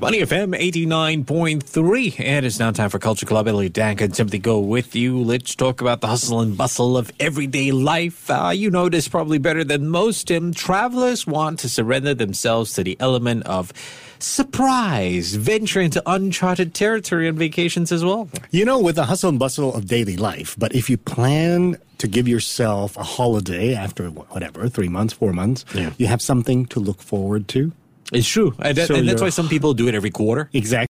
Money FM 89.3. And it's now time for Culture Club. Elliot Dank and Timothy Go with you. Let's talk about the hustle and bustle of everyday life. Uh, you know this probably better than most, Tim. Travelers want to surrender themselves to the element of surprise, venture into uncharted territory on vacations as well. You know, with the hustle and bustle of daily life, but if you plan to give yourself a holiday after whatever, three months, four months, Yeah. you have something to look forward to. It's true. And, that- So and that's why some people do it every quarter. Exactly.